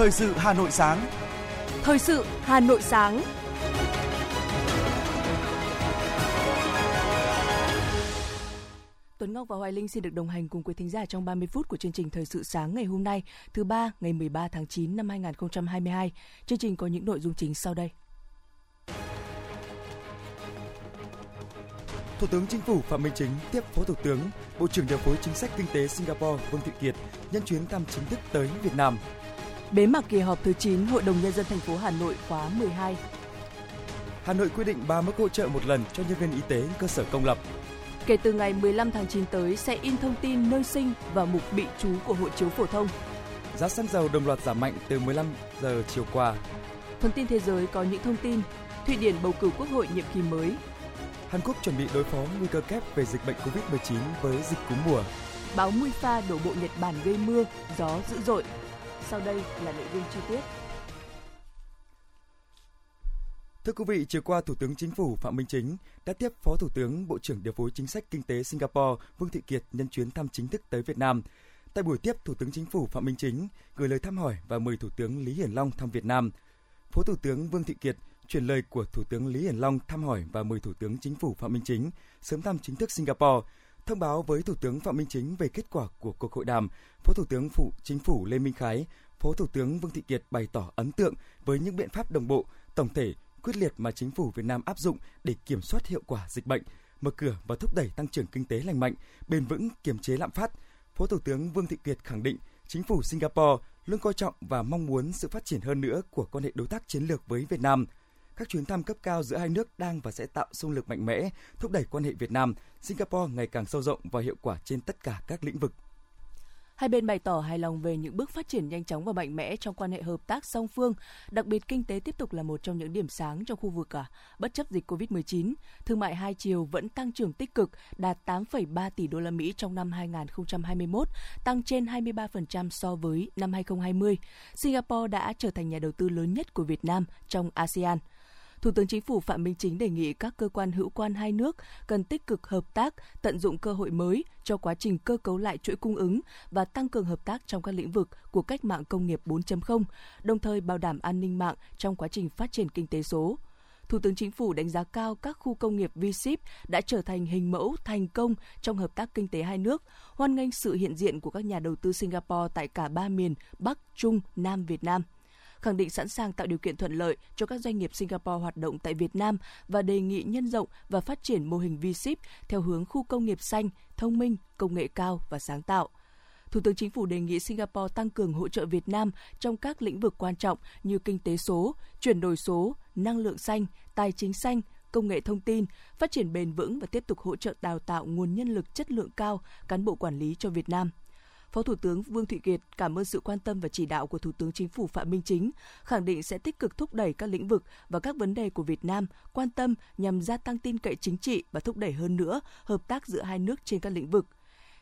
Thời sự Hà Nội sáng. Thời sự Hà Nội sáng. Tuấn Ngọc và Hoài Linh xin được đồng hành cùng quý thính giả trong 30 phút của chương trình Thời sự sáng ngày hôm nay, thứ ba ngày 13 tháng 9 năm 2022. Chương trình có những nội dung chính sau đây. Thủ tướng Chính phủ Phạm Minh Chính tiếp Phó Thủ tướng, Bộ trưởng điều phối chính sách kinh tế Singapore Vương Thị Kiệt nhân chuyến thăm chính thức tới Việt Nam. Bế mạc kỳ họp thứ 9 Hội đồng nhân dân thành phố Hà Nội khóa 12. Hà Nội quy định 3 mức hỗ trợ một lần cho nhân viên y tế cơ sở công lập. Kể từ ngày 15 tháng 9 tới sẽ in thông tin nơi sinh và mục bị trú của hộ chiếu phổ thông. Giá xăng dầu đồng loạt giảm mạnh từ 15 giờ chiều qua. Phần tin thế giới có những thông tin Thụy Điển bầu cử quốc hội nhiệm kỳ mới. Hàn Quốc chuẩn bị đối phó nguy cơ kép về dịch bệnh COVID-19 với dịch cúm mùa. Báo Muifa đổ bộ Nhật Bản gây mưa, gió dữ dội. Sau đây là nội dung chi tiết. Thưa quý vị, chiều qua Thủ tướng Chính phủ Phạm Minh Chính đã tiếp Phó Thủ tướng Bộ trưởng Điều phối Chính sách Kinh tế Singapore Vương Thị Kiệt nhân chuyến thăm chính thức tới Việt Nam. Tại buổi tiếp, Thủ tướng Chính phủ Phạm Minh Chính gửi lời thăm hỏi và mời Thủ tướng Lý Hiển Long thăm Việt Nam. Phó Thủ tướng Vương Thị Kiệt chuyển lời của Thủ tướng Lý Hiển Long thăm hỏi và mời Thủ tướng Chính phủ Phạm Minh Chính sớm thăm chính thức Singapore, thông báo với Thủ tướng Phạm Minh Chính về kết quả của cuộc hội đàm. Phó Thủ tướng Phụ Chính phủ Lê Minh Khái, Phó Thủ tướng Vương Thị Kiệt bày tỏ ấn tượng với những biện pháp đồng bộ, tổng thể, quyết liệt mà chính phủ Việt Nam áp dụng để kiểm soát hiệu quả dịch bệnh, mở cửa và thúc đẩy tăng trưởng kinh tế lành mạnh, bền vững, kiềm chế lạm phát. Phó Thủ tướng Vương Thị Kiệt khẳng định chính phủ Singapore luôn coi trọng và mong muốn sự phát triển hơn nữa của quan hệ đối tác chiến lược với Việt Nam – các chuyến thăm cấp cao giữa hai nước đang và sẽ tạo xung lực mạnh mẽ, thúc đẩy quan hệ Việt Nam, Singapore ngày càng sâu rộng và hiệu quả trên tất cả các lĩnh vực. Hai bên bày tỏ hài lòng về những bước phát triển nhanh chóng và mạnh mẽ trong quan hệ hợp tác song phương, đặc biệt kinh tế tiếp tục là một trong những điểm sáng trong khu vực cả. Bất chấp dịch Covid-19, thương mại hai chiều vẫn tăng trưởng tích cực, đạt 8,3 tỷ đô la Mỹ trong năm 2021, tăng trên 23% so với năm 2020. Singapore đã trở thành nhà đầu tư lớn nhất của Việt Nam trong ASEAN. Thủ tướng Chính phủ Phạm Minh Chính đề nghị các cơ quan hữu quan hai nước cần tích cực hợp tác, tận dụng cơ hội mới cho quá trình cơ cấu lại chuỗi cung ứng và tăng cường hợp tác trong các lĩnh vực của cách mạng công nghiệp 4.0, đồng thời bảo đảm an ninh mạng trong quá trình phát triển kinh tế số. Thủ tướng Chính phủ đánh giá cao các khu công nghiệp v đã trở thành hình mẫu thành công trong hợp tác kinh tế hai nước, hoan nghênh sự hiện diện của các nhà đầu tư Singapore tại cả ba miền Bắc, Trung, Nam Việt Nam – khẳng định sẵn sàng tạo điều kiện thuận lợi cho các doanh nghiệp Singapore hoạt động tại Việt Nam và đề nghị nhân rộng và phát triển mô hình V-Ship theo hướng khu công nghiệp xanh, thông minh, công nghệ cao và sáng tạo. Thủ tướng Chính phủ đề nghị Singapore tăng cường hỗ trợ Việt Nam trong các lĩnh vực quan trọng như kinh tế số, chuyển đổi số, năng lượng xanh, tài chính xanh, công nghệ thông tin, phát triển bền vững và tiếp tục hỗ trợ đào tạo nguồn nhân lực chất lượng cao, cán bộ quản lý cho Việt Nam. Phó Thủ tướng Vương Thị Kiệt cảm ơn sự quan tâm và chỉ đạo của Thủ tướng Chính phủ Phạm Minh Chính, khẳng định sẽ tích cực thúc đẩy các lĩnh vực và các vấn đề của Việt Nam quan tâm nhằm gia tăng tin cậy chính trị và thúc đẩy hơn nữa hợp tác giữa hai nước trên các lĩnh vực.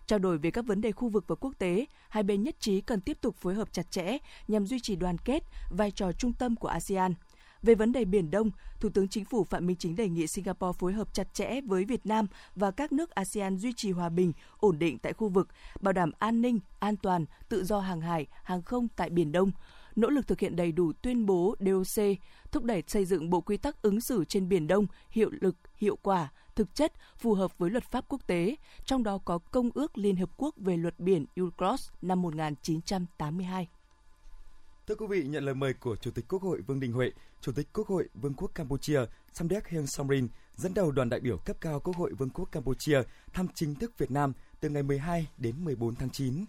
Trao đổi về các vấn đề khu vực và quốc tế, hai bên nhất trí cần tiếp tục phối hợp chặt chẽ nhằm duy trì đoàn kết, vai trò trung tâm của ASEAN – về vấn đề Biển Đông, Thủ tướng Chính phủ Phạm Minh Chính đề nghị Singapore phối hợp chặt chẽ với Việt Nam và các nước ASEAN duy trì hòa bình, ổn định tại khu vực, bảo đảm an ninh, an toàn, tự do hàng hải, hàng không tại Biển Đông, nỗ lực thực hiện đầy đủ tuyên bố DOC, thúc đẩy xây dựng bộ quy tắc ứng xử trên Biển Đông hiệu lực, hiệu quả, thực chất, phù hợp với luật pháp quốc tế, trong đó có Công ước Liên Hợp Quốc về luật biển UNCLOS năm 1982. Thưa quý vị, nhận lời mời của Chủ tịch Quốc hội Vương Đình Huệ, Chủ tịch Quốc hội Vương quốc Campuchia Samdech Heng Somrin dẫn đầu đoàn đại biểu cấp cao Quốc hội Vương quốc Campuchia thăm chính thức Việt Nam từ ngày 12 đến 14 tháng 9.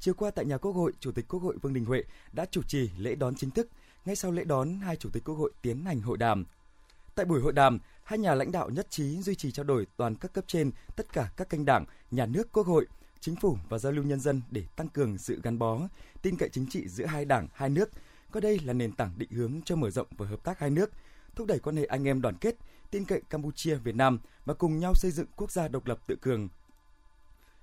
Chiều qua tại nhà Quốc hội, Chủ tịch Quốc hội Vương Đình Huệ đã chủ trì lễ đón chính thức. Ngay sau lễ đón, hai Chủ tịch Quốc hội tiến hành hội đàm. Tại buổi hội đàm, hai nhà lãnh đạo nhất trí duy trì trao đổi toàn các cấp trên tất cả các kênh đảng, nhà nước, quốc hội – chính phủ và giao lưu nhân dân để tăng cường sự gắn bó, tin cậy chính trị giữa hai đảng, hai nước, coi đây là nền tảng định hướng cho mở rộng và hợp tác hai nước, thúc đẩy quan hệ anh em đoàn kết, tin cậy Campuchia Việt Nam và cùng nhau xây dựng quốc gia độc lập tự cường.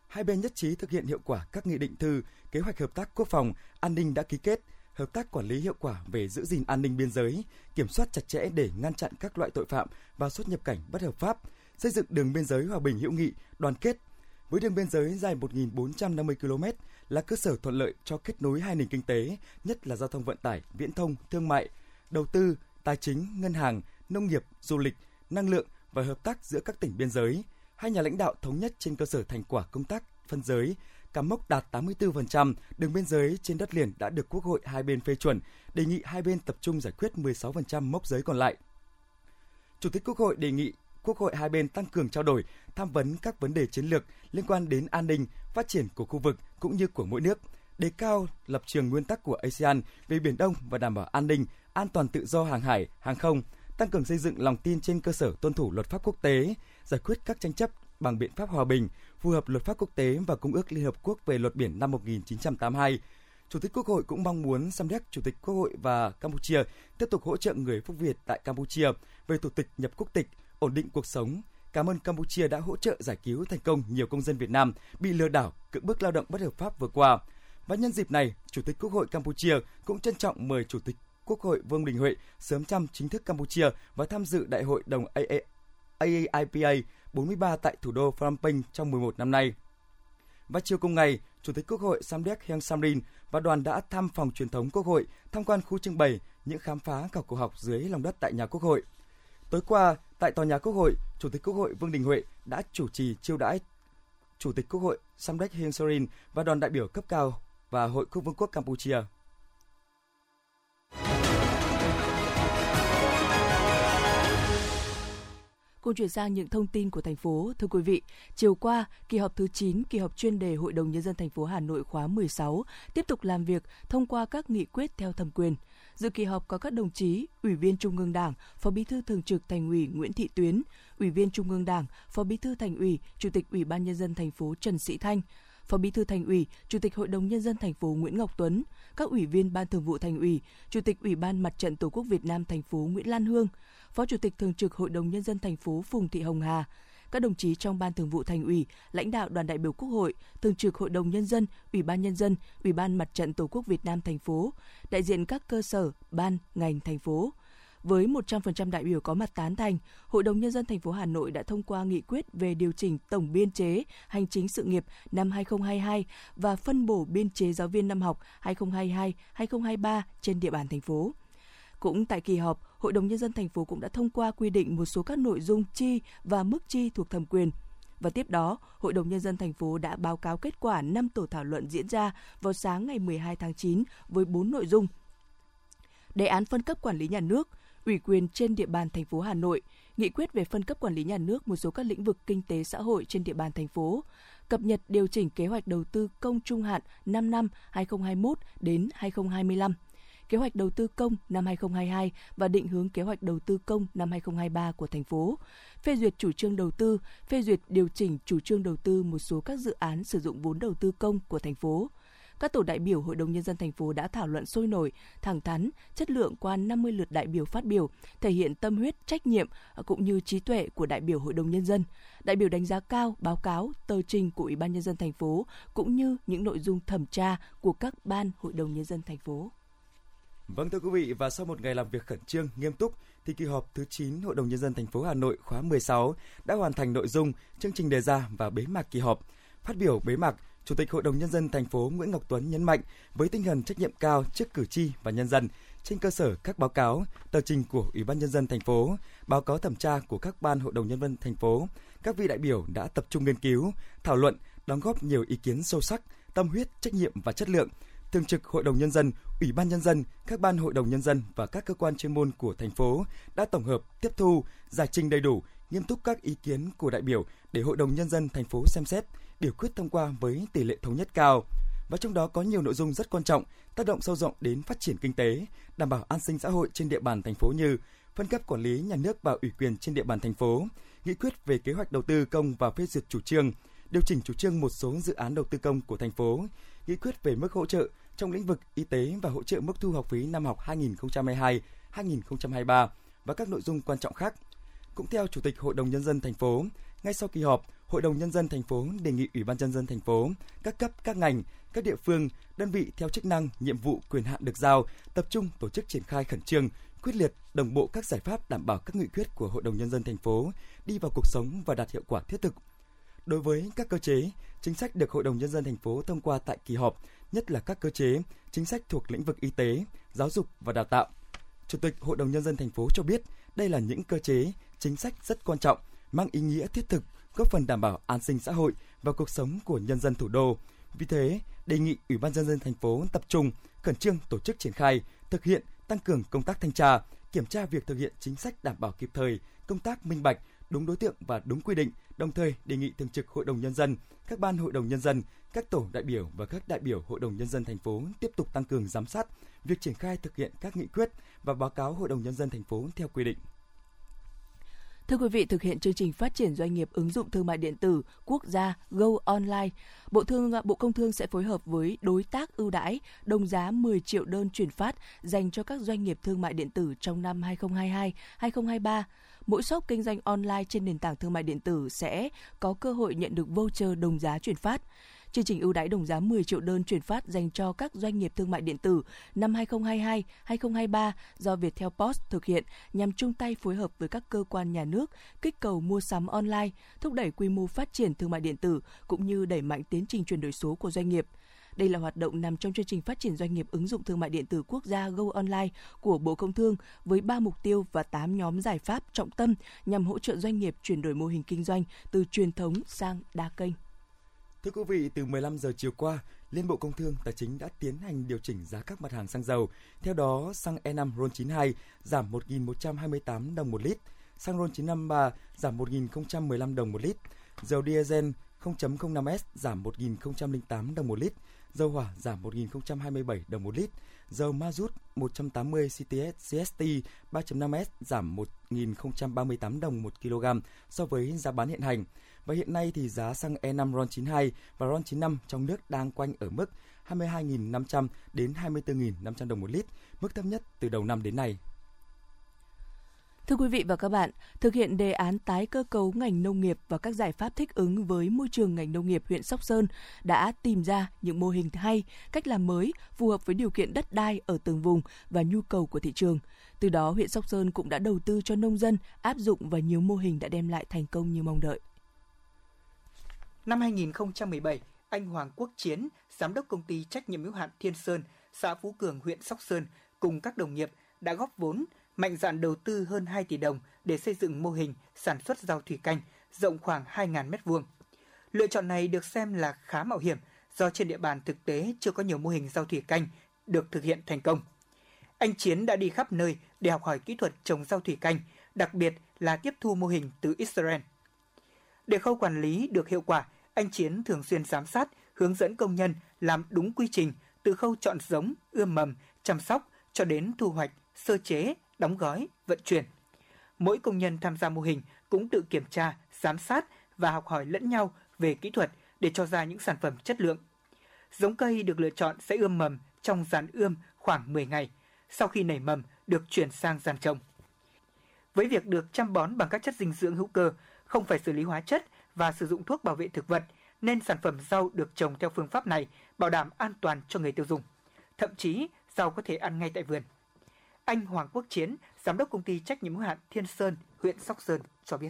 Hai bên nhất trí thực hiện hiệu quả các nghị định thư, kế hoạch hợp tác quốc phòng, an ninh đã ký kết, hợp tác quản lý hiệu quả về giữ gìn an ninh biên giới, kiểm soát chặt chẽ để ngăn chặn các loại tội phạm và xuất nhập cảnh bất hợp pháp, xây dựng đường biên giới hòa bình hữu nghị, đoàn kết, với đường biên giới dài 1.450 km là cơ sở thuận lợi cho kết nối hai nền kinh tế, nhất là giao thông vận tải, viễn thông, thương mại, đầu tư, tài chính, ngân hàng, nông nghiệp, du lịch, năng lượng và hợp tác giữa các tỉnh biên giới. Hai nhà lãnh đạo thống nhất trên cơ sở thành quả công tác phân giới, cắm mốc đạt 84%, đường biên giới trên đất liền đã được Quốc hội hai bên phê chuẩn, đề nghị hai bên tập trung giải quyết 16% mốc giới còn lại. Chủ tịch Quốc hội đề nghị Quốc hội hai bên tăng cường trao đổi, tham vấn các vấn đề chiến lược liên quan đến an ninh, phát triển của khu vực cũng như của mỗi nước, đề cao lập trường nguyên tắc của ASEAN về Biển Đông và đảm bảo an ninh, an toàn tự do hàng hải, hàng không, tăng cường xây dựng lòng tin trên cơ sở tuân thủ luật pháp quốc tế, giải quyết các tranh chấp bằng biện pháp hòa bình, phù hợp luật pháp quốc tế và Công ước Liên Hợp Quốc về luật biển năm 1982. Chủ tịch Quốc hội cũng mong muốn Samdech, Chủ tịch Quốc hội và Campuchia tiếp tục hỗ trợ người Phúc Việt tại Campuchia về thủ tục nhập quốc tịch, ổn định cuộc sống. Cảm ơn Campuchia đã hỗ trợ giải cứu thành công nhiều công dân Việt Nam bị lừa đảo, cưỡng bức lao động bất hợp pháp vừa qua. Và nhân dịp này, Chủ tịch Quốc hội Campuchia cũng trân trọng mời Chủ tịch Quốc hội Vương Đình Huệ sớm thăm chính thức Campuchia và tham dự Đại hội đồng AAIPA 43 tại thủ đô Phnom Penh trong 11 năm nay. Và chiều cùng ngày, Chủ tịch Quốc hội Samdech Heng Samrin và đoàn đã thăm phòng truyền thống Quốc hội, tham quan khu trưng bày những khám phá khảo cổ học dưới lòng đất tại nhà Quốc hội. Tối qua, tại tòa nhà Quốc hội, Chủ tịch Quốc hội Vương Đình Huệ đã chủ trì chiêu đãi Chủ tịch Quốc hội Samdech Heng Sorin và đoàn đại biểu cấp cao và Hội Quốc vương quốc Campuchia. Cùng chuyển sang những thông tin của thành phố. Thưa quý vị, chiều qua, kỳ họp thứ 9, kỳ họp chuyên đề Hội đồng Nhân dân thành phố Hà Nội khóa 16 tiếp tục làm việc thông qua các nghị quyết theo thẩm quyền. Dự kỳ họp có các đồng chí Ủy viên Trung ương Đảng, Phó Bí thư Thường trực Thành ủy Nguyễn Thị Tuyến, Ủy viên Trung ương Đảng, Phó Bí thư Thành ủy, Chủ tịch Ủy ban nhân dân thành phố Trần Sĩ Thanh, Phó Bí thư Thành ủy, Chủ tịch Hội đồng nhân dân thành phố Nguyễn Ngọc Tuấn, các ủy viên Ban Thường vụ Thành ủy, Chủ tịch Ủy ban Mặt trận Tổ quốc Việt Nam thành phố Nguyễn Lan Hương, Phó Chủ tịch Thường trực Hội đồng Nhân dân thành phố Phùng Thị Hồng Hà, các đồng chí trong Ban Thường vụ Thành ủy, lãnh đạo đoàn đại biểu Quốc hội, Thường trực Hội đồng Nhân dân, Ủy ban Nhân dân, Ủy ban Mặt trận Tổ quốc Việt Nam thành phố, đại diện các cơ sở, ban, ngành thành phố. Với 100% đại biểu có mặt tán thành, Hội đồng Nhân dân thành phố Hà Nội đã thông qua nghị quyết về điều chỉnh tổng biên chế hành chính sự nghiệp năm 2022 và phân bổ biên chế giáo viên năm học 2022-2023 trên địa bàn thành phố. Cũng tại kỳ họp, Hội đồng nhân dân thành phố cũng đã thông qua quy định một số các nội dung chi và mức chi thuộc thẩm quyền. Và tiếp đó, Hội đồng nhân dân thành phố đã báo cáo kết quả 5 tổ thảo luận diễn ra vào sáng ngày 12 tháng 9 với 4 nội dung. Đề án phân cấp quản lý nhà nước, ủy quyền trên địa bàn thành phố Hà Nội, nghị quyết về phân cấp quản lý nhà nước một số các lĩnh vực kinh tế xã hội trên địa bàn thành phố, cập nhật điều chỉnh kế hoạch đầu tư công trung hạn 5 năm 2021 đến 2025 kế hoạch đầu tư công năm 2022 và định hướng kế hoạch đầu tư công năm 2023 của thành phố, phê duyệt chủ trương đầu tư, phê duyệt điều chỉnh chủ trương đầu tư một số các dự án sử dụng vốn đầu tư công của thành phố. Các tổ đại biểu Hội đồng Nhân dân thành phố đã thảo luận sôi nổi, thẳng thắn, chất lượng qua 50 lượt đại biểu phát biểu, thể hiện tâm huyết, trách nhiệm à, cũng như trí tuệ của đại biểu Hội đồng Nhân dân. Đại biểu đánh giá cao báo cáo, tờ trình của Ủy ban Nhân dân thành phố cũng như những nội dung thẩm tra của các ban Hội đồng Nhân dân thành phố. Vâng thưa quý vị và sau một ngày làm việc khẩn trương, nghiêm túc thì kỳ họp thứ 9 Hội đồng nhân dân thành phố Hà Nội khóa 16 đã hoàn thành nội dung, chương trình đề ra và bế mạc kỳ họp. Phát biểu bế mạc, Chủ tịch Hội đồng nhân dân thành phố Nguyễn Ngọc Tuấn nhấn mạnh với tinh thần trách nhiệm cao trước cử tri và nhân dân, trên cơ sở các báo cáo, tờ trình của Ủy ban nhân dân thành phố, báo cáo thẩm tra của các ban hội đồng nhân dân thành phố, các vị đại biểu đã tập trung nghiên cứu, thảo luận, đóng góp nhiều ý kiến sâu sắc, tâm huyết, trách nhiệm và chất lượng Thường trực Hội đồng Nhân dân, Ủy ban Nhân dân, các ban Hội đồng Nhân dân và các cơ quan chuyên môn của thành phố đã tổng hợp, tiếp thu, giải trình đầy đủ, nghiêm túc các ý kiến của đại biểu để Hội đồng Nhân dân thành phố xem xét, biểu quyết thông qua với tỷ lệ thống nhất cao. Và trong đó có nhiều nội dung rất quan trọng, tác động sâu rộng đến phát triển kinh tế, đảm bảo an sinh xã hội trên địa bàn thành phố như phân cấp quản lý nhà nước và ủy quyền trên địa bàn thành phố, nghị quyết về kế hoạch đầu tư công và phê duyệt chủ trương, điều chỉnh chủ trương một số dự án đầu tư công của thành phố, nghị quyết về mức hỗ trợ trong lĩnh vực y tế và hỗ trợ mức thu học phí năm học 2022-2023 và các nội dung quan trọng khác. Cũng theo Chủ tịch Hội đồng nhân dân thành phố, ngay sau kỳ họp, Hội đồng nhân dân thành phố đề nghị Ủy ban nhân dân thành phố, các cấp, các ngành, các địa phương, đơn vị theo chức năng, nhiệm vụ, quyền hạn được giao tập trung tổ chức triển khai khẩn trương, quyết liệt, đồng bộ các giải pháp đảm bảo các nghị quyết của Hội đồng nhân dân thành phố đi vào cuộc sống và đạt hiệu quả thiết thực. Đối với các cơ chế, chính sách được Hội đồng nhân dân thành phố thông qua tại kỳ họp, nhất là các cơ chế, chính sách thuộc lĩnh vực y tế, giáo dục và đào tạo. Chủ tịch Hội đồng nhân dân thành phố cho biết, đây là những cơ chế, chính sách rất quan trọng, mang ý nghĩa thiết thực, góp phần đảm bảo an sinh xã hội và cuộc sống của nhân dân thủ đô. Vì thế, đề nghị Ủy ban nhân dân thành phố tập trung khẩn trương tổ chức triển khai, thực hiện tăng cường công tác thanh tra, kiểm tra việc thực hiện chính sách đảm bảo kịp thời, công tác minh bạch, đúng đối tượng và đúng quy định, đồng thời đề nghị thường trực Hội đồng nhân dân, các ban hội đồng nhân dân, các tổ đại biểu và các đại biểu Hội đồng nhân dân thành phố tiếp tục tăng cường giám sát việc triển khai thực hiện các nghị quyết và báo cáo Hội đồng nhân dân thành phố theo quy định. Thưa quý vị, thực hiện chương trình phát triển doanh nghiệp ứng dụng thương mại điện tử quốc gia Go Online, Bộ Thương Bộ Công Thương sẽ phối hợp với đối tác ưu đãi đồng giá 10 triệu đơn chuyển phát dành cho các doanh nghiệp thương mại điện tử trong năm 2022-2023 mỗi shop kinh doanh online trên nền tảng thương mại điện tử sẽ có cơ hội nhận được voucher đồng giá chuyển phát. Chương trình ưu đãi đồng giá 10 triệu đơn chuyển phát dành cho các doanh nghiệp thương mại điện tử năm 2022-2023 do Viettel Post thực hiện nhằm chung tay phối hợp với các cơ quan nhà nước kích cầu mua sắm online, thúc đẩy quy mô phát triển thương mại điện tử cũng như đẩy mạnh tiến trình chuyển đổi số của doanh nghiệp. Đây là hoạt động nằm trong chương trình phát triển doanh nghiệp ứng dụng thương mại điện tử quốc gia Go Online của Bộ Công Thương với 3 mục tiêu và 8 nhóm giải pháp trọng tâm nhằm hỗ trợ doanh nghiệp chuyển đổi mô hình kinh doanh từ truyền thống sang đa kênh. Thưa quý vị, từ 15 giờ chiều qua, Liên Bộ Công Thương Tài chính đã tiến hành điều chỉnh giá các mặt hàng xăng dầu. Theo đó, xăng E5 RON92 giảm 1.128 đồng một lít, xăng RON953 giảm 1.015 đồng một lít, dầu diesel 0.05S giảm 1.008 đồng một lít, dầu hỏa giảm 1.027 đồng một lít, dầu ma rút 180 CTS CST 3.5S giảm 1.038 đồng một kg so với giá bán hiện hành. Và hiện nay thì giá xăng E5 RON92 và RON95 trong nước đang quanh ở mức 22.500 đến 24.500 đồng một lít, mức thấp nhất từ đầu năm đến nay. Thưa quý vị và các bạn, thực hiện đề án tái cơ cấu ngành nông nghiệp và các giải pháp thích ứng với môi trường ngành nông nghiệp huyện Sóc Sơn đã tìm ra những mô hình hay, cách làm mới phù hợp với điều kiện đất đai ở từng vùng và nhu cầu của thị trường. Từ đó, huyện Sóc Sơn cũng đã đầu tư cho nông dân áp dụng và nhiều mô hình đã đem lại thành công như mong đợi. Năm 2017, anh Hoàng Quốc Chiến, giám đốc công ty trách nhiệm hữu hạn Thiên Sơn, xã Phú Cường, huyện Sóc Sơn cùng các đồng nghiệp đã góp vốn mạnh dạn đầu tư hơn 2 tỷ đồng để xây dựng mô hình sản xuất rau thủy canh rộng khoảng 2.000 m2. Lựa chọn này được xem là khá mạo hiểm do trên địa bàn thực tế chưa có nhiều mô hình rau thủy canh được thực hiện thành công. Anh Chiến đã đi khắp nơi để học hỏi kỹ thuật trồng rau thủy canh, đặc biệt là tiếp thu mô hình từ Israel. Để khâu quản lý được hiệu quả, anh Chiến thường xuyên giám sát, hướng dẫn công nhân làm đúng quy trình từ khâu chọn giống, ươm mầm, chăm sóc cho đến thu hoạch, sơ chế, đóng gói, vận chuyển. Mỗi công nhân tham gia mô hình cũng tự kiểm tra, giám sát và học hỏi lẫn nhau về kỹ thuật để cho ra những sản phẩm chất lượng. Giống cây được lựa chọn sẽ ươm mầm trong giàn ươm khoảng 10 ngày. Sau khi nảy mầm, được chuyển sang giàn trồng. Với việc được chăm bón bằng các chất dinh dưỡng hữu cơ, không phải xử lý hóa chất và sử dụng thuốc bảo vệ thực vật, nên sản phẩm rau được trồng theo phương pháp này bảo đảm an toàn cho người tiêu dùng. Thậm chí, rau có thể ăn ngay tại vườn. Anh Hoàng Quốc Chiến, giám đốc công ty trách nhiệm hữu hạn Thiên Sơn, huyện Sóc Sơn cho biết.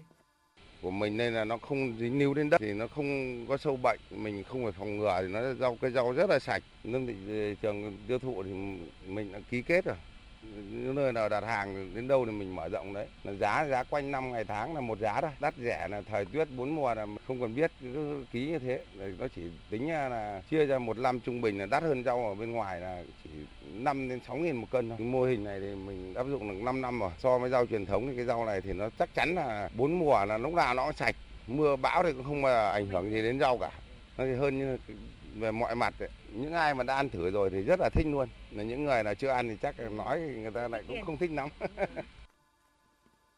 Của mình nên là nó không dính níu đến đất thì nó không có sâu bệnh mình không phải phòng ngừa thì nó rau cây rau rất là sạch. Nên thị trường tiêu thụ thì mình đã ký kết rồi những nơi nào đặt hàng đến đâu thì mình mở rộng đấy là giá giá quanh năm, ngày tháng là một giá thôi đắt rẻ là thời tiết bốn mùa là không cần biết, cứ ký như thế nó chỉ tính là chia ra một năm trung bình là đắt hơn rau ở bên ngoài là chỉ 5 đến 6 nghìn một cân thôi. Mô hình này thì mình áp dụng được 5 năm rồi. So với rau truyền thống thì cái rau này thì nó chắc chắn là bốn mùa là lúc nào nó cũng sạch. Mưa bão thì cũng không ảnh hưởng gì đến rau cả. Nó thì hơn như về mọi mặt đấy những ai mà đã ăn thử rồi thì rất là thích luôn là những người là chưa ăn thì chắc nói người ta lại cũng không thích lắm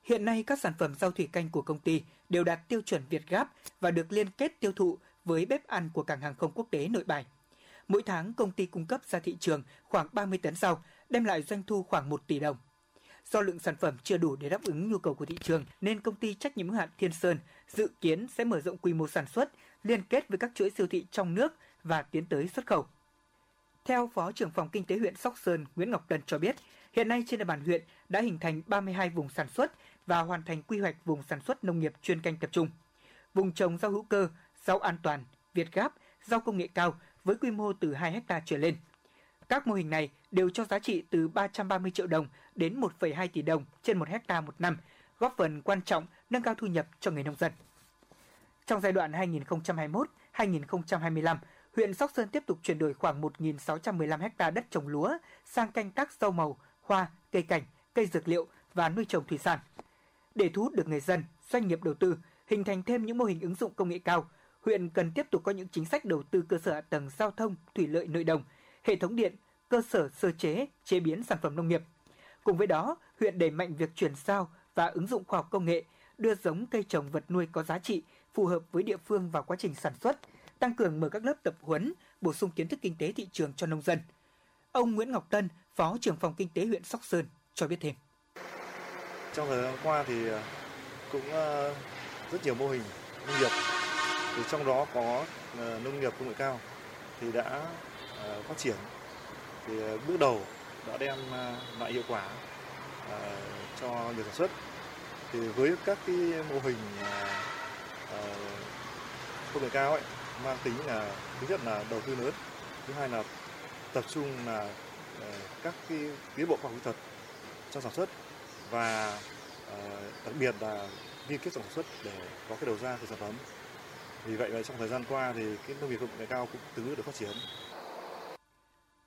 Hiện nay các sản phẩm rau thủy canh của công ty đều đạt tiêu chuẩn Việt Gáp và được liên kết tiêu thụ với bếp ăn của cảng hàng không quốc tế Nội Bài. Mỗi tháng công ty cung cấp ra thị trường khoảng 30 tấn rau, đem lại doanh thu khoảng 1 tỷ đồng. Do lượng sản phẩm chưa đủ để đáp ứng nhu cầu của thị trường nên công ty trách nhiệm hữu hạn Thiên Sơn dự kiến sẽ mở rộng quy mô sản xuất, liên kết với các chuỗi siêu thị trong nước và tiến tới xuất khẩu. Theo Phó trưởng phòng Kinh tế huyện Sóc Sơn Nguyễn Ngọc Tân cho biết, hiện nay trên địa bàn huyện đã hình thành 32 vùng sản xuất và hoàn thành quy hoạch vùng sản xuất nông nghiệp chuyên canh tập trung. Vùng trồng rau hữu cơ rau an toàn, Việt Gáp, rau công nghệ cao với quy mô từ 2 hecta trở lên. Các mô hình này đều cho giá trị từ 330 triệu đồng đến 1,2 tỷ đồng trên 1 hecta một năm, góp phần quan trọng nâng cao thu nhập cho người nông dân. Trong giai đoạn 2021-2025, huyện Sóc Sơn tiếp tục chuyển đổi khoảng 1.615 ha đất trồng lúa sang canh tác rau màu, hoa, cây cảnh, cây dược liệu và nuôi trồng thủy sản. Để thu hút được người dân, doanh nghiệp đầu tư, hình thành thêm những mô hình ứng dụng công nghệ cao, huyện cần tiếp tục có những chính sách đầu tư cơ sở hạ tầng giao thông, thủy lợi nội đồng, hệ thống điện, cơ sở sơ chế, chế biến sản phẩm nông nghiệp. Cùng với đó, huyện đẩy mạnh việc chuyển giao và ứng dụng khoa học công nghệ, đưa giống cây trồng vật nuôi có giá trị phù hợp với địa phương vào quá trình sản xuất, tăng cường mở các lớp tập huấn, bổ sung kiến thức kinh tế thị trường cho nông dân. Ông Nguyễn Ngọc Tân, Phó trưởng phòng kinh tế huyện Sóc Sơn cho biết thêm. Trong thời gian qua thì ờ, cũng ờ, rất nhiều mô hình nông nghiệp, thì trong đó có ờ, nông nghiệp công nghệ cao thì đã phát triển thì bước đầu đã đem lại hiệu quả cho người sản xuất thì với các cái mô hình công nghệ cao ấy mang tính là thứ nhất là đầu tư lớn thứ hai là tập trung là ờ, các cái tiến bộ khoa học kỹ thuật trong sản xuất và ờ, đặc biệt là liên kết sản xuất để có cái đầu ra của sản phẩm vì vậy là trong thời gian qua thì cái nông nghiệp công nghệ cao cũng từng bước được phát triển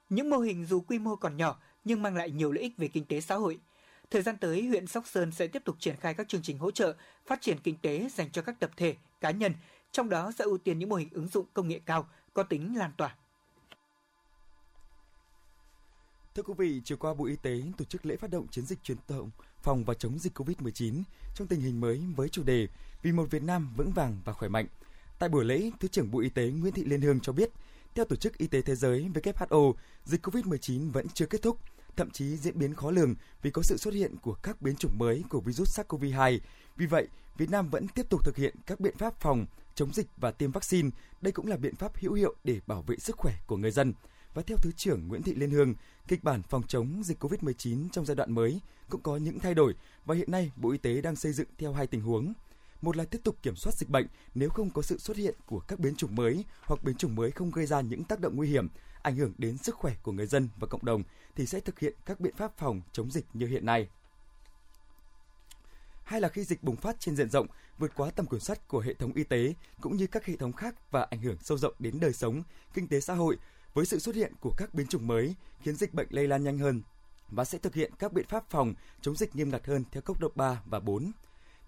những mô hình dù quy mô còn nhỏ nhưng mang lại nhiều lợi ích về kinh tế xã hội. Thời gian tới, huyện Sóc Sơn sẽ tiếp tục triển khai các chương trình hỗ trợ phát triển kinh tế dành cho các tập thể, cá nhân, trong đó sẽ ưu tiên những mô hình ứng dụng công nghệ cao có tính lan tỏa. Thưa quý vị, chiều qua Bộ Y tế tổ chức lễ phát động chiến dịch truyền thông phòng và chống dịch COVID-19 trong tình hình mới với chủ đề Vì một Việt Nam vững vàng và khỏe mạnh. Tại buổi lễ, Thứ trưởng Bộ Y tế Nguyễn Thị Liên Hương cho biết, theo Tổ chức Y tế Thế giới WHO, dịch COVID-19 vẫn chưa kết thúc, thậm chí diễn biến khó lường vì có sự xuất hiện của các biến chủng mới của virus SARS-CoV-2. Vì vậy, Việt Nam vẫn tiếp tục thực hiện các biện pháp phòng, chống dịch và tiêm vaccine. Đây cũng là biện pháp hữu hiệu để bảo vệ sức khỏe của người dân. Và theo Thứ trưởng Nguyễn Thị Liên Hương, kịch bản phòng chống dịch COVID-19 trong giai đoạn mới cũng có những thay đổi và hiện nay Bộ Y tế đang xây dựng theo hai tình huống – một là tiếp tục kiểm soát dịch bệnh nếu không có sự xuất hiện của các biến chủng mới hoặc biến chủng mới không gây ra những tác động nguy hiểm, ảnh hưởng đến sức khỏe của người dân và cộng đồng thì sẽ thực hiện các biện pháp phòng chống dịch như hiện nay. Hai là khi dịch bùng phát trên diện rộng, vượt quá tầm kiểm soát của hệ thống y tế cũng như các hệ thống khác và ảnh hưởng sâu rộng đến đời sống, kinh tế xã hội với sự xuất hiện của các biến chủng mới khiến dịch bệnh lây lan nhanh hơn và sẽ thực hiện các biện pháp phòng chống dịch nghiêm ngặt hơn theo cấp độ 3 và 4.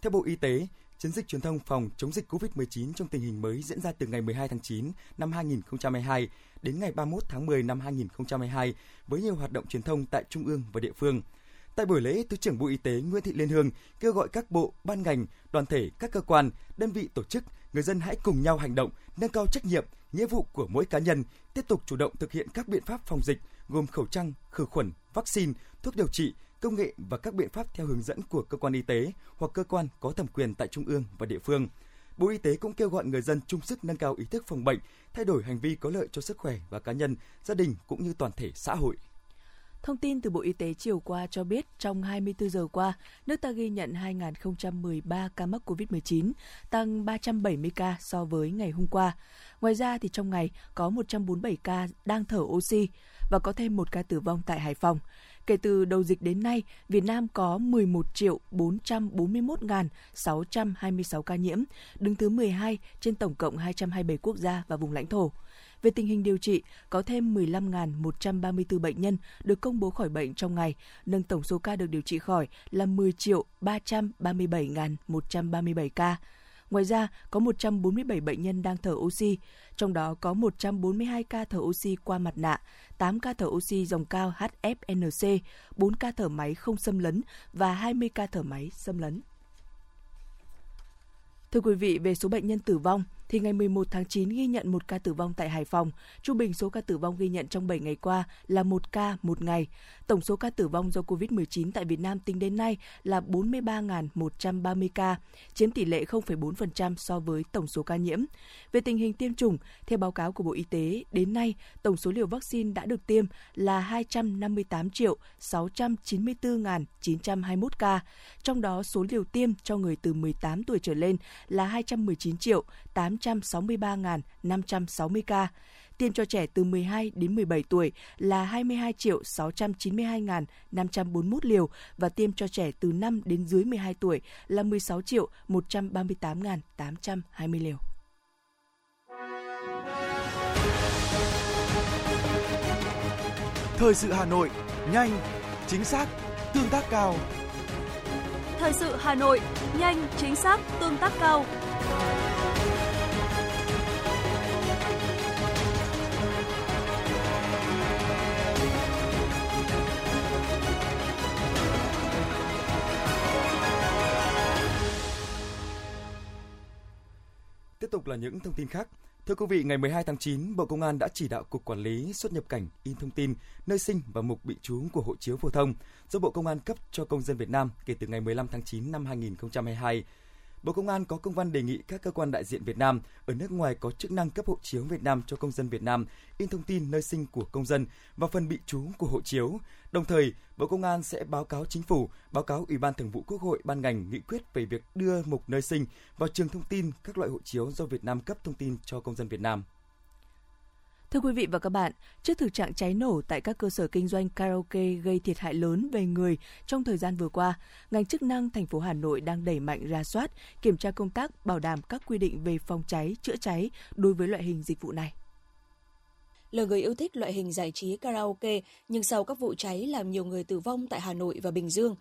Theo Bộ Y tế, Chiến dịch truyền thông phòng chống dịch COVID-19 trong tình hình mới diễn ra từ ngày 12 tháng 9 năm 2022 đến ngày 31 tháng 10 năm 2022 với nhiều hoạt động truyền thông tại trung ương và địa phương. Tại buổi lễ, Thứ trưởng Bộ Y tế Nguyễn Thị Liên Hương kêu gọi các bộ, ban ngành, đoàn thể, các cơ quan, đơn vị tổ chức, người dân hãy cùng nhau hành động, nâng cao trách nhiệm, nghĩa vụ của mỗi cá nhân, tiếp tục chủ động thực hiện các biện pháp phòng dịch gồm khẩu trang, khử khuẩn, vaccine, thuốc điều trị, công nghệ và các biện pháp theo hướng dẫn của cơ quan y tế hoặc cơ quan có thẩm quyền tại trung ương và địa phương. Bộ Y tế cũng kêu gọi người dân chung sức nâng cao ý thức phòng bệnh, thay đổi hành vi có lợi cho sức khỏe và cá nhân, gia đình cũng như toàn thể xã hội. Thông tin từ Bộ Y tế chiều qua cho biết trong 24 giờ qua, nước ta ghi nhận 2.013 ca mắc COVID-19, tăng 370 ca so với ngày hôm qua. Ngoài ra thì trong ngày có 147 ca đang thở oxy và có thêm một ca tử vong tại Hải Phòng. Kể từ đầu dịch đến nay, Việt Nam có 11 triệu 441.626 ca nhiễm, đứng thứ 12 trên tổng cộng 227 quốc gia và vùng lãnh thổ. Về tình hình điều trị, có thêm 15.134 bệnh nhân được công bố khỏi bệnh trong ngày, nâng tổng số ca được điều trị khỏi là 10 triệu 337.137 ca. Ngoài ra, có 147 bệnh nhân đang thở oxy, trong đó có 142 ca thở oxy qua mặt nạ, 8 ca thở oxy dòng cao HFNC, 4 ca thở máy không xâm lấn và 20 ca thở máy xâm lấn. Thưa quý vị, về số bệnh nhân tử vong, thì ngày 11 tháng 9 ghi nhận một ca tử vong tại Hải Phòng. Trung bình số ca tử vong ghi nhận trong 7 ngày qua là một ca một ngày. Tổng số ca tử vong do COVID-19 tại Việt Nam tính đến nay là 43.130 ca, chiếm tỷ lệ 0,4% so với tổng số ca nhiễm. Về tình hình tiêm chủng, theo báo cáo của Bộ Y tế, đến nay tổng số liều vaccine đã được tiêm là 258 triệu 694.921 ca, trong đó số liều tiêm cho người từ 18 tuổi trở lên là 219 triệu 8 863.560 ca. Tiêm cho trẻ từ 12 đến 17 tuổi là 22 triệu 692.541 liều và tiêm cho trẻ từ 5 đến dưới 12 tuổi là 16 triệu 138.820 liều. Thời sự Hà Nội, nhanh, chính xác, tương tác cao. Thời sự Hà Nội, nhanh, chính xác, tương tác cao. Tiếp tục là những thông tin khác. Thưa quý vị, ngày 12 tháng 9, Bộ Công an đã chỉ đạo Cục Quản lý xuất nhập cảnh in thông tin nơi sinh và mục bị trú của hộ chiếu phổ thông do Bộ Công an cấp cho công dân Việt Nam kể từ ngày 15 tháng 9 năm 2022. Bộ Công an có công văn đề nghị các cơ quan đại diện Việt Nam ở nước ngoài có chức năng cấp hộ chiếu Việt Nam cho công dân Việt Nam in thông tin nơi sinh của công dân và phần bị trú của hộ chiếu. Đồng thời, Bộ Công an sẽ báo cáo chính phủ, báo cáo Ủy ban Thường vụ Quốc hội ban ngành nghị quyết về việc đưa mục nơi sinh vào trường thông tin các loại hộ chiếu do Việt Nam cấp thông tin cho công dân Việt Nam. Thưa quý vị và các bạn, trước thực trạng cháy nổ tại các cơ sở kinh doanh karaoke gây thiệt hại lớn về người trong thời gian vừa qua, ngành chức năng thành phố Hà Nội đang đẩy mạnh ra soát, kiểm tra công tác bảo đảm các quy định về phòng cháy, chữa cháy đối với loại hình dịch vụ này. Là người yêu thích loại hình giải trí karaoke, nhưng sau các vụ cháy làm nhiều người tử vong tại Hà Nội và Bình Dương,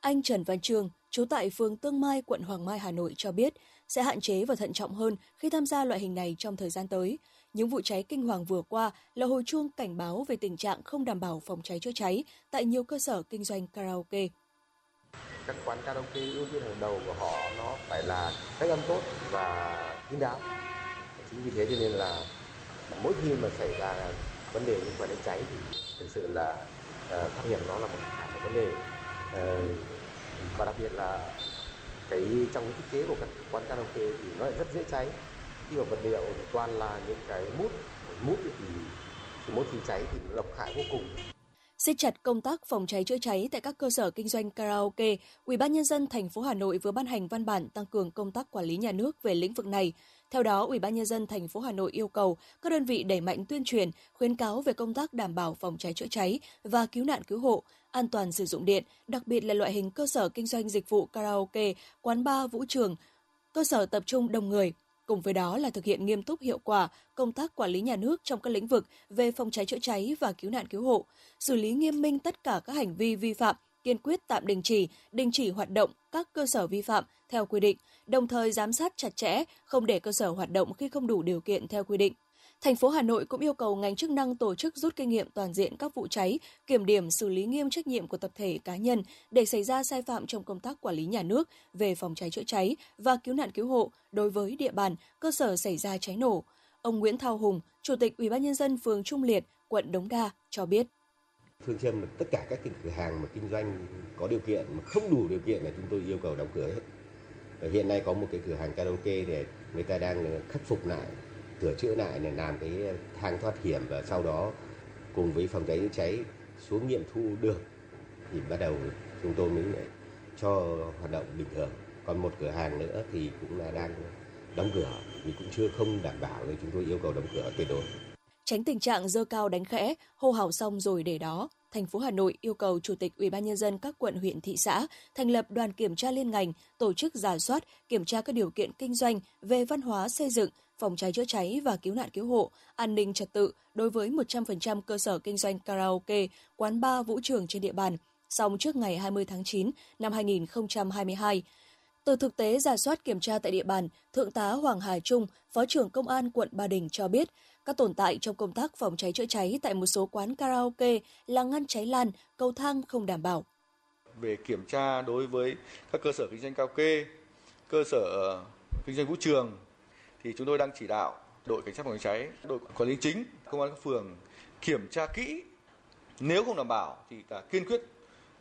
anh Trần Văn Trương, trú tại phường Tương Mai, quận Hoàng Mai, Hà Nội cho biết sẽ hạn chế và thận trọng hơn khi tham gia loại hình này trong thời gian tới. Những vụ cháy kinh hoàng vừa qua là hồi chuông cảnh báo về tình trạng không đảm bảo phòng cháy chữa cháy tại nhiều cơ sở kinh doanh karaoke. Các quán karaoke ưu tiên hàng đầu của họ nó phải là cách âm tốt và kín đáo. Chính vì thế cho nên là mỗi khi mà xảy ra vấn đề liên quan đến cháy thì thực sự là ờ, uh, thoát hiểm nó là một, một vấn đề uh, và đặc biệt là cái trong cái thiết kế của các quán karaoke thì nó lại rất dễ cháy khi mà vật liệu thì toàn là những cái mút mút thì, thì mỗi khi cháy thì độc hại vô cùng siết chặt công tác phòng cháy chữa cháy tại các cơ sở kinh doanh karaoke, UBND thành phố Hà Nội vừa ban hành văn bản tăng cường công tác quản lý nhà nước về lĩnh vực này. Theo đó, UBND thành phố Hà Nội yêu cầu các đơn vị đẩy mạnh tuyên truyền, khuyến cáo về công tác đảm bảo phòng cháy chữa cháy và cứu nạn cứu hộ, an toàn sử dụng điện, đặc biệt là loại hình cơ sở kinh doanh dịch vụ karaoke, quán bar, vũ trường, cơ sở tập trung đông người, Cùng với đó là thực hiện nghiêm túc hiệu quả công tác quản lý nhà nước trong các lĩnh vực về phòng cháy chữa cháy và cứu nạn cứu hộ, xử lý nghiêm minh tất cả các hành vi vi phạm, kiên quyết tạm đình chỉ, đình chỉ hoạt động các cơ sở vi phạm theo quy định, đồng thời giám sát chặt chẽ, không để cơ sở hoạt động khi không đủ điều kiện theo quy định. Thành phố Hà Nội cũng yêu cầu ngành chức năng tổ chức rút kinh nghiệm toàn diện các vụ cháy, kiểm điểm xử lý nghiêm trách nhiệm của tập thể cá nhân để xảy ra sai phạm trong công tác quản lý nhà nước về phòng cháy chữa cháy và cứu nạn cứu hộ đối với địa bàn, cơ sở xảy ra cháy nổ. Ông Nguyễn Thao Hùng, Chủ tịch Ủy ban nhân dân phường Trung Liệt, quận Đống Đa cho biết. Phương châm tất cả các cái cửa hàng mà kinh doanh có điều kiện mà không đủ điều kiện là chúng tôi yêu cầu đóng cửa hết. Và hiện nay có một cái cửa hàng karaoke để người ta đang khắc phục lại sửa chữa lại là làm cái thang thoát hiểm và sau đó cùng với phòng cháy chữa cháy xuống nghiệm thu được thì bắt đầu chúng tôi mới cho hoạt động bình thường. Còn một cửa hàng nữa thì cũng là đang đóng cửa vì cũng chưa không đảm bảo nên chúng tôi yêu cầu đóng cửa tuyệt đối. Tránh tình trạng dơ cao đánh khẽ hô hào xong rồi để đó. Thành phố Hà Nội yêu cầu Chủ tịch Ủy ban nhân dân các quận huyện thị xã thành lập đoàn kiểm tra liên ngành, tổ chức giả soát, kiểm tra các điều kiện kinh doanh về văn hóa xây dựng, phòng cháy chữa cháy và cứu nạn cứu hộ, an ninh trật tự đối với 100% cơ sở kinh doanh karaoke, quán bar vũ trường trên địa bàn, xong trước ngày 20 tháng 9 năm 2022. Từ thực tế giả soát kiểm tra tại địa bàn, Thượng tá Hoàng Hà Trung, Phó trưởng Công an quận Ba Đình cho biết, các tồn tại trong công tác phòng cháy chữa cháy tại một số quán karaoke là ngăn cháy lan, cầu thang không đảm bảo. Về kiểm tra đối với các cơ sở kinh doanh karaoke, cơ sở kinh doanh vũ trường thì chúng tôi đang chỉ đạo đội cảnh sát phòng cháy đội quản lý chính, công an các phường kiểm tra kỹ. Nếu không đảm bảo thì là kiên quyết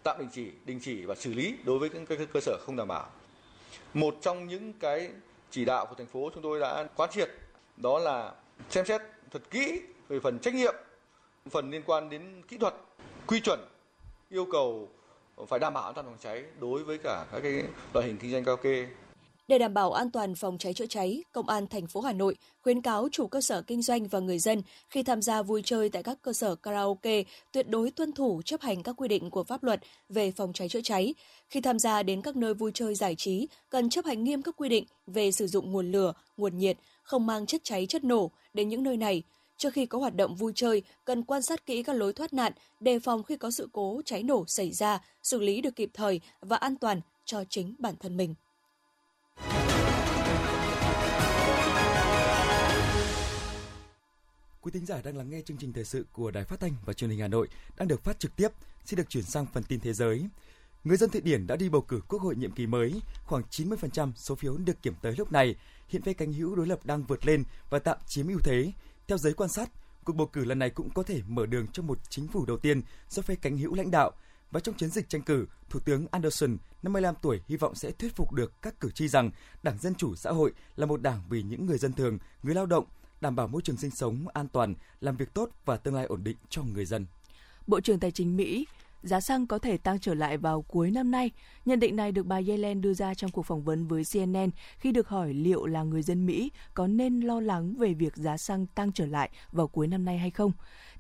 tạm đình chỉ, đình chỉ và xử lý đối với các cơ sở không đảm bảo. Một trong những cái chỉ đạo của thành phố chúng tôi đã quán triệt đó là xem xét thật kỹ về phần trách nhiệm, phần liên quan đến kỹ thuật, quy chuẩn, yêu cầu phải đảm bảo an toàn phòng cháy đối với cả các cái loại hình kinh doanh karaoke để đảm bảo an toàn phòng cháy chữa cháy, Công an thành phố Hà Nội khuyến cáo chủ cơ sở kinh doanh và người dân khi tham gia vui chơi tại các cơ sở karaoke tuyệt đối tuân thủ chấp hành các quy định của pháp luật về phòng cháy chữa cháy. Khi tham gia đến các nơi vui chơi giải trí, cần chấp hành nghiêm các quy định về sử dụng nguồn lửa, nguồn nhiệt, không mang chất cháy chất nổ đến những nơi này. Trước khi có hoạt động vui chơi, cần quan sát kỹ các lối thoát nạn, đề phòng khi có sự cố cháy nổ xảy ra, xử lý được kịp thời và an toàn cho chính bản thân mình. Quý thính giả đang lắng nghe chương trình thời sự của Đài Phát thanh và Truyền hình Hà Nội đang được phát trực tiếp. Xin được chuyển sang phần tin thế giới. Người dân Thụy Điển đã đi bầu cử quốc hội nhiệm kỳ mới, khoảng 90% số phiếu được kiểm tới lúc này. Hiện phe cánh hữu đối lập đang vượt lên và tạm chiếm ưu thế. Theo giới quan sát, cuộc bầu cử lần này cũng có thể mở đường cho một chính phủ đầu tiên do phe cánh hữu lãnh đạo. Và trong chiến dịch tranh cử, Thủ tướng Anderson, 55 tuổi, hy vọng sẽ thuyết phục được các cử tri rằng Đảng Dân Chủ Xã hội là một đảng vì những người dân thường, người lao động, đảm bảo môi trường sinh sống an toàn, làm việc tốt và tương lai ổn định cho người dân. Bộ trưởng Tài chính Mỹ giá xăng có thể tăng trở lại vào cuối năm nay. Nhận định này được bà Yellen đưa ra trong cuộc phỏng vấn với CNN khi được hỏi liệu là người dân Mỹ có nên lo lắng về việc giá xăng tăng trở lại vào cuối năm nay hay không.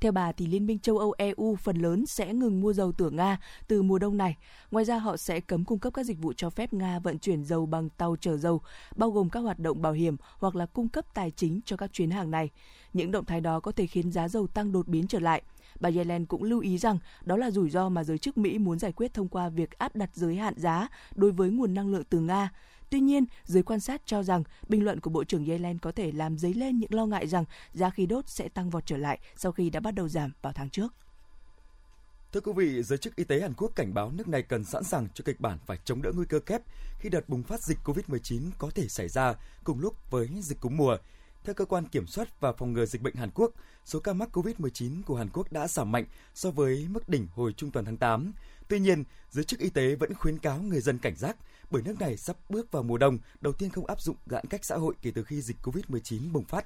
Theo bà thì Liên minh châu Âu EU phần lớn sẽ ngừng mua dầu từ Nga từ mùa đông này. Ngoài ra họ sẽ cấm cung cấp các dịch vụ cho phép Nga vận chuyển dầu bằng tàu chở dầu, bao gồm các hoạt động bảo hiểm hoặc là cung cấp tài chính cho các chuyến hàng này. Những động thái đó có thể khiến giá dầu tăng đột biến trở lại. Bà Yellen cũng lưu ý rằng đó là rủi ro mà giới chức Mỹ muốn giải quyết thông qua việc áp đặt giới hạn giá đối với nguồn năng lượng từ Nga. Tuy nhiên, giới quan sát cho rằng bình luận của Bộ trưởng Yellen có thể làm dấy lên những lo ngại rằng giá khí đốt sẽ tăng vọt trở lại sau khi đã bắt đầu giảm vào tháng trước. Thưa quý vị, giới chức y tế Hàn Quốc cảnh báo nước này cần sẵn sàng cho kịch bản phải chống đỡ nguy cơ kép khi đợt bùng phát dịch COVID-19 có thể xảy ra cùng lúc với dịch cúm mùa. Theo cơ quan kiểm soát và phòng ngừa dịch bệnh Hàn Quốc, số ca mắc COVID-19 của Hàn Quốc đã giảm mạnh so với mức đỉnh hồi trung tuần tháng 8. Tuy nhiên, giới chức y tế vẫn khuyến cáo người dân cảnh giác bởi nước này sắp bước vào mùa đông, đầu tiên không áp dụng giãn cách xã hội kể từ khi dịch COVID-19 bùng phát.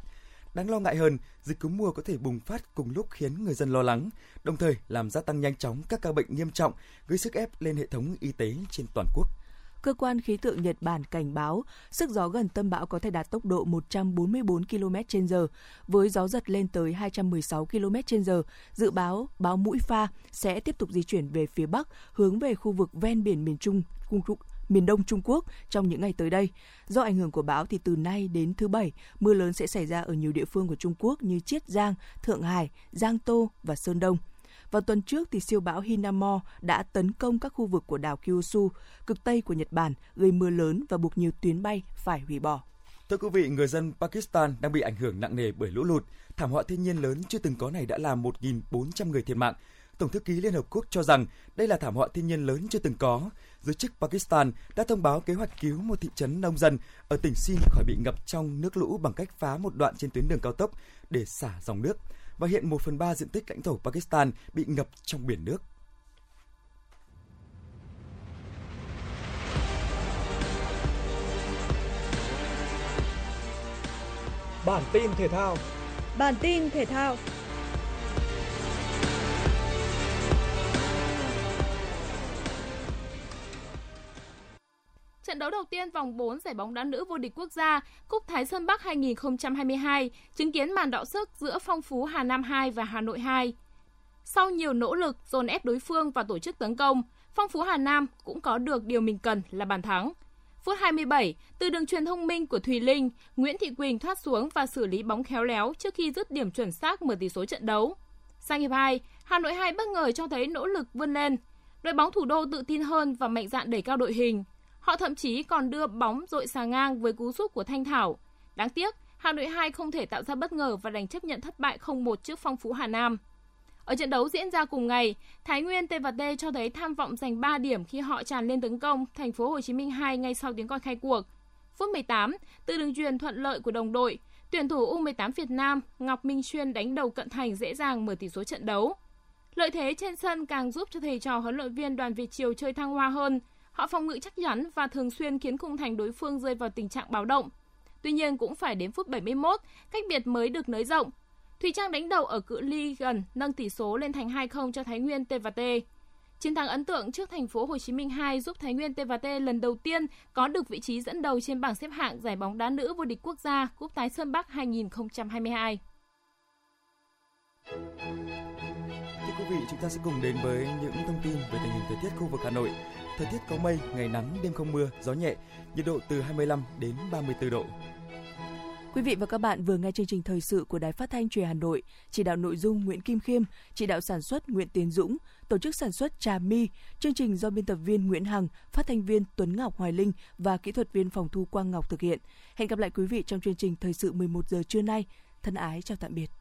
Đáng lo ngại hơn, dịch cúm mùa có thể bùng phát cùng lúc khiến người dân lo lắng, đồng thời làm gia tăng nhanh chóng các ca bệnh nghiêm trọng, gây sức ép lên hệ thống y tế trên toàn quốc cơ quan khí tượng Nhật Bản cảnh báo sức gió gần tâm bão có thể đạt tốc độ 144 km/h với gió giật lên tới 216 km/h. Dự báo bão mũi pha sẽ tiếp tục di chuyển về phía bắc hướng về khu vực ven biển miền Trung miền Đông Trung Quốc trong những ngày tới đây. Do ảnh hưởng của bão thì từ nay đến thứ Bảy, mưa lớn sẽ xảy ra ở nhiều địa phương của Trung Quốc như Chiết Giang, Thượng Hải, Giang Tô và Sơn Đông. Vào tuần trước thì siêu bão Hinamo đã tấn công các khu vực của đảo Kyushu, cực tây của Nhật Bản, gây mưa lớn và buộc nhiều tuyến bay phải hủy bỏ. Thưa quý vị, người dân Pakistan đang bị ảnh hưởng nặng nề bởi lũ lụt. Thảm họa thiên nhiên lớn chưa từng có này đã làm 1.400 người thiệt mạng. Tổng thư ký Liên Hợp Quốc cho rằng đây là thảm họa thiên nhiên lớn chưa từng có. Giới chức Pakistan đã thông báo kế hoạch cứu một thị trấn nông dân ở tỉnh Sin khỏi bị ngập trong nước lũ bằng cách phá một đoạn trên tuyến đường cao tốc để xả dòng nước. Và hiện 1 phần 3 diện tích lãnh thổ Pakistan bị ngập trong biển nước. Bản tin thể thao. Bản tin thể thao Trận đấu đầu tiên vòng 4 giải bóng đá nữ vô địch quốc gia Cúp Thái Sơn Bắc 2022 chứng kiến màn đọ sức giữa Phong Phú Hà Nam 2 và Hà Nội 2. Sau nhiều nỗ lực dồn ép đối phương và tổ chức tấn công, Phong Phú Hà Nam cũng có được điều mình cần là bàn thắng. Phút 27, từ đường truyền thông minh của Thùy Linh, Nguyễn Thị Quỳnh thoát xuống và xử lý bóng khéo léo trước khi dứt điểm chuẩn xác mở tỷ số trận đấu. Sang hiệp 2, Hà Nội 2 bất ngờ cho thấy nỗ lực vươn lên. Đội bóng thủ đô tự tin hơn và mạnh dạn đẩy cao đội hình. Họ thậm chí còn đưa bóng dội xà ngang với cú sút của Thanh Thảo. Đáng tiếc, Hà Nội 2 không thể tạo ra bất ngờ và đành chấp nhận thất bại 0-1 trước phong phú Hà Nam. Ở trận đấu diễn ra cùng ngày, Thái Nguyên T&T cho thấy tham vọng giành 3 điểm khi họ tràn lên tấn công thành phố Hồ Chí Minh 2 ngay sau tiếng còi khai cuộc. Phút 18, từ đường truyền thuận lợi của đồng đội, tuyển thủ U18 Việt Nam Ngọc Minh Xuyên đánh đầu cận thành dễ dàng mở tỷ số trận đấu. Lợi thế trên sân càng giúp cho thầy trò huấn luyện viên Đoàn Việt Triều chơi thăng hoa hơn Họ phòng ngự chắc chắn và thường xuyên khiến khung thành đối phương rơi vào tình trạng báo động. Tuy nhiên cũng phải đến phút 71, cách biệt mới được nới rộng. Thùy Trang đánh đầu ở cự ly gần, nâng tỷ số lên thành 2-0 cho Thái Nguyên T&T. Chiến thắng ấn tượng trước thành phố Hồ Chí Minh 2 giúp Thái Nguyên T&T lần đầu tiên có được vị trí dẫn đầu trên bảng xếp hạng giải bóng đá nữ vô địch quốc gia Cúp Tái Sơn Bắc 2022. Thưa quý vị, chúng ta sẽ cùng đến với những thông tin về tình hình thời tiết khu vực Hà Nội. Thời tiết có mây, ngày nắng, đêm không mưa, gió nhẹ, nhiệt độ từ 25 đến 34 độ. Quý vị và các bạn vừa nghe chương trình thời sự của Đài Phát thanh Truyền Hà Nội, chỉ đạo nội dung Nguyễn Kim Khiêm, chỉ đạo sản xuất Nguyễn Tiến Dũng, tổ chức sản xuất Trà Mi, chương trình do biên tập viên Nguyễn Hằng, phát thanh viên Tuấn Ngọc Hoài Linh và kỹ thuật viên phòng thu Quang Ngọc thực hiện. Hẹn gặp lại quý vị trong chương trình thời sự 11 giờ trưa nay. Thân ái chào tạm biệt.